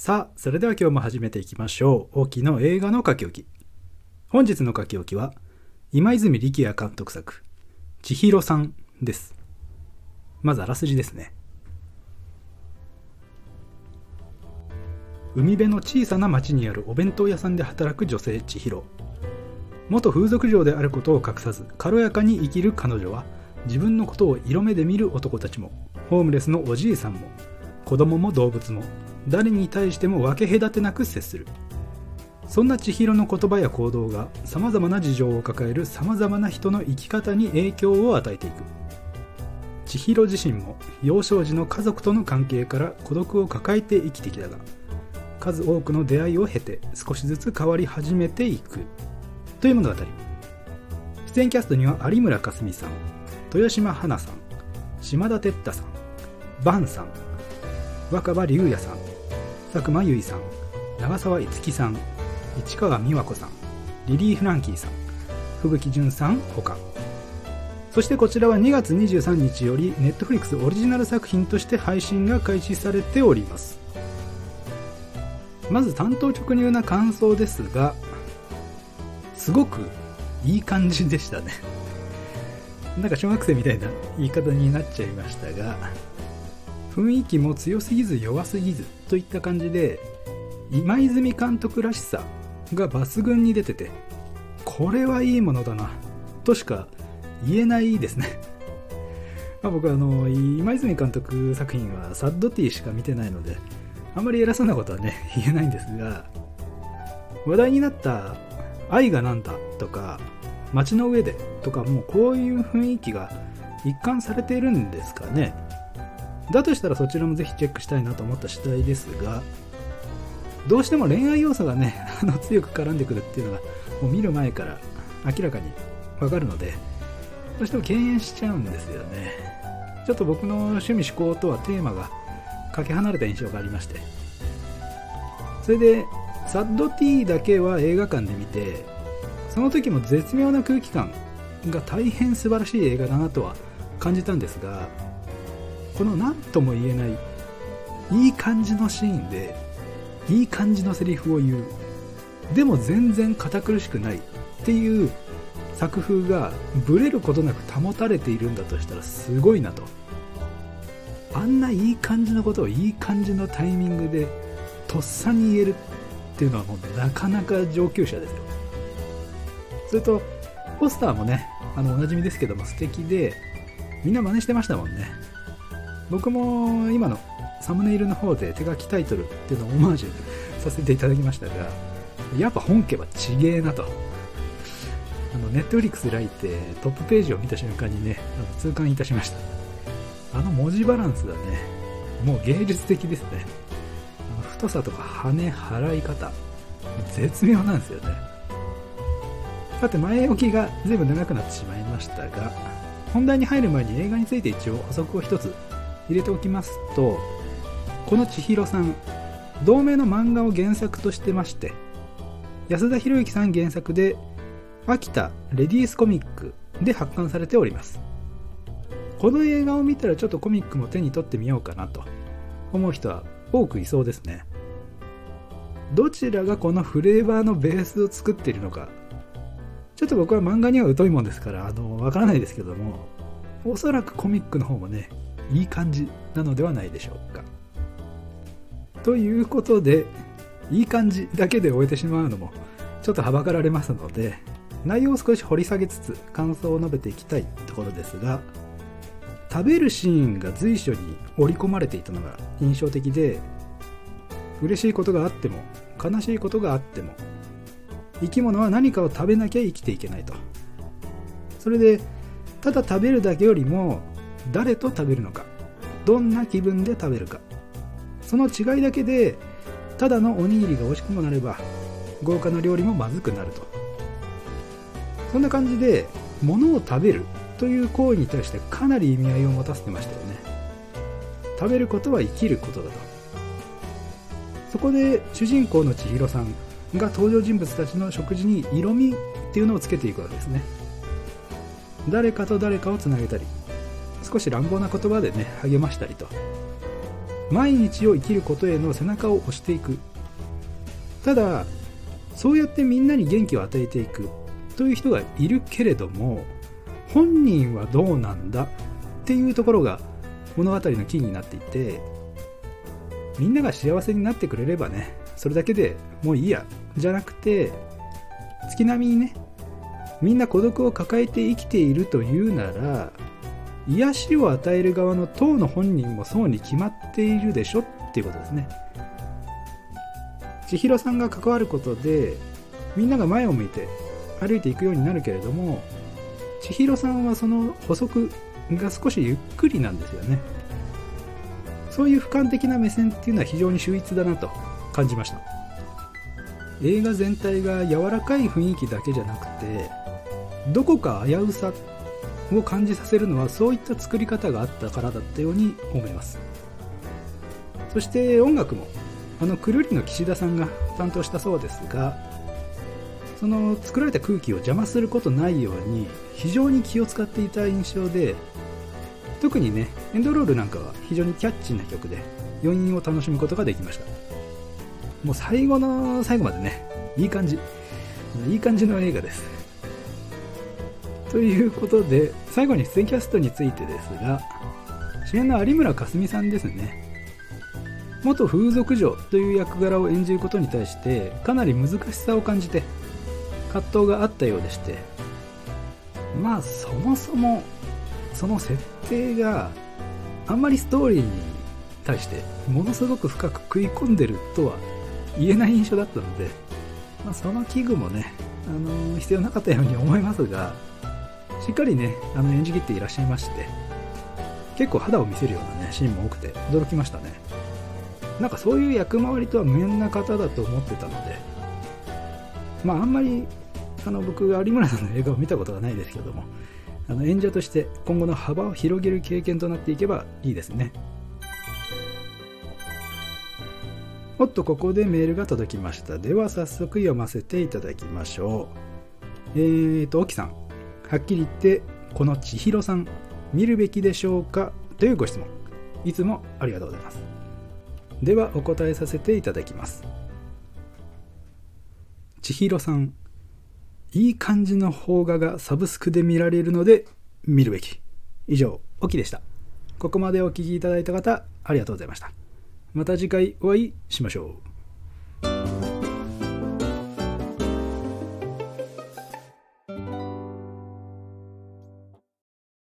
さあ、それでは今日も始めていきましょう。沖の映画の書き置き。本日の書き置きは、今泉力也監督作、千尋さんです。まずあらすじですね。海辺の小さな町にあるお弁当屋さんで働く女性千尋。元風俗嬢であることを隠さず、軽やかに生きる彼女は、自分のことを色目で見る男たちも、ホームレスのおじいさんも、子供も動物も、誰に対しても分け隔てなく接する。そんな千尋の言葉や行動が様々な事情を抱える様々な人の生き方に影響を与えていく。千尋自身も幼少時の家族との関係から孤独を抱えて生きてきたが、数多くの出会いを経て少しずつ変わり始めていく。という物語。出演キャストには有村架純さん、豊島花さん、島田哲太さん、バンさん、若葉龍也さん、佐久間由衣さん、長澤いつきさん、市川美和子さん、リリー・フランキーさん、吹雪純さん他。そしてこちらは2月23日より Netflix オリジナル作品として配信が開始されております。まず担当直入な感想ですが、すごくいい感じでしたね。なんか小学生みたいな言い方になっちゃいましたが、雰囲気も強すぎず弱すぎずといった感じで、今泉監督らしさが抜群に出てて、これはいいものだな、としか言えないですね。まあ、僕はあの、今泉監督作品はサッドティーしか見てないので、あんまり偉そうなことはね、言えないんですが、話題になった愛がなんだとか、街の上でとかもうこういう雰囲気が一貫されているんですかね。だとしたらそちらもぜひチェックしたいなと思った次第ですが、どうしても恋愛要素がね、あの強く絡んでくるっていうのが、もう見る前から明らかにわかるので、どうしても敬遠しちゃうんですよね。ちょっと僕の趣味思考とはテーマがかけ離れた印象がありまして。それで、サッドティーだけは映画館で見て、その時も絶妙な空気感が大変素晴らしい映画だなとは感じたんですが、この何とも言えないいい感じのシーンでいい感じのセリフを言う。でも全然堅苦しくない。っていう作風がブレることなく保たれているんだとしたらすごいなと。あんないい感じのことをいい感じのタイミングでとっさに言えるっていうのはもうなかなか上級者ですよ。それとポスターもねあのおなじみですけども素敵でみんな真似してましたもんね。僕も今のサムネイルの方で手書きタイトルっていうのをオマージュさせていただきましたが、やっぱ本家はちげえなと。あの、ネットフリックス開いてトップページを見た瞬間にね、あの痛感いたしました。あの文字バランスはね、もう芸術的ですね。あの太さとか羽、払い方、絶妙なんですよね。さて、前置きが随分長くなってしまいましたが、本題に入る前に映画について一応補足を一つ入れておきますとこの千尋さん同名の漫画を原作としてまして安田博之さん原作で秋田レディースコミックで発刊されております。この映画を見たらちょっとコミックも手に取ってみようかなと思う人は多くいそうですね。どちらがこのフレーバーのベースを作っているのかちょっと僕は漫画には疎いもんですからあのわからないですけどもおそらくコミックの方もねいい感じなのではないでしょうか。ということで、いい感じだけで終えてしまうのもちょっとはばかられますので、内容を少し掘り下げつつ感想を述べていきたいところですが、食べるシーンが随所に織り込まれていたのが印象的で、嬉しいことがあっても、悲しいことがあっても、生き物は何かを食べなきゃ生きていけないと。それで、ただ食べるだけよりも、誰と食べるのか？どんな気分で食べるか？その違いだけでただのおにぎりが美味しくもなれば豪華な料理もまずくなると。そんな感じで物を食べるという行為に対してかなり意味合いを持たせてましたよね。食べることは生きることだと。そこで主人公の千尋さんが登場人物たちの食事に色味っていうのをつけていくわけですね。誰かと誰かをつなげたり少し乱暴な言葉でね励ましたりと。毎日を生きることへの背中を押していく。ただそうやってみんなに元気を与えていく。という人がいるけれども本人はどうなんだ？っていうところが物語のキーになっていてみんなが幸せになってくれればねそれだけでもういいや。じゃなくて月並みにねみんな孤独を抱えて生きているというなら癒しを与える側の当の本人もそうに決まっているでしょっていうことですね。千尋さんが関わることでみんなが前を向いて歩いていくようになるけれども千尋さんはその補足が少しゆっくりなんですよね。そういう俯瞰的な目線っていうのは非常に秀逸だなと感じました。映画全体が柔らかい雰囲気だけじゃなくてどこか危うさを感じさせるのはそういった作り方があったからだったように思います。そして音楽もあのくるりの岸田さんが担当したそうですがその作られた空気を邪魔することないように非常に気を使っていた印象で特にねエンドロールなんかは非常にキャッチーな曲で余韻を楽しむことができました。もう最後の最後までねいい感じいい感じの映画です。ということで最後に出演キャストについてですが主演の有村架純さんですね。元風俗嬢という役柄を演じることに対してかなり難しさを感じて葛藤があったようでして。まあそもそもその設定があんまりストーリーに対してものすごく深く食い込んでるとは言えない印象だったので、まあ、その器具もね、あのー、必要なかったように思いますがしっかりねあの演じきっていらっしゃいまして結構肌を見せるようなねシーンも多くて驚きましたね。なんかそういう役回りとは無縁な方だと思ってたのでまああんまりあの僕有村さんの映画を見たことがないですけどもあの演者として今後の幅を広げる経験となっていけばいいですね。おっとここでメールが届きました。では早速読ませていただきましょう。えーと沖さん。はっきり言ってこの千尋さん見るべきでしょうか？というご質問。いつもありがとうございます。ではお答えさせていただきます。千尋さんいい感じの邦画がサブスクで見られるので見るべき。以上オキでした。ここまでお聴きいただいた方ありがとうございました。また次回お会いしましょう。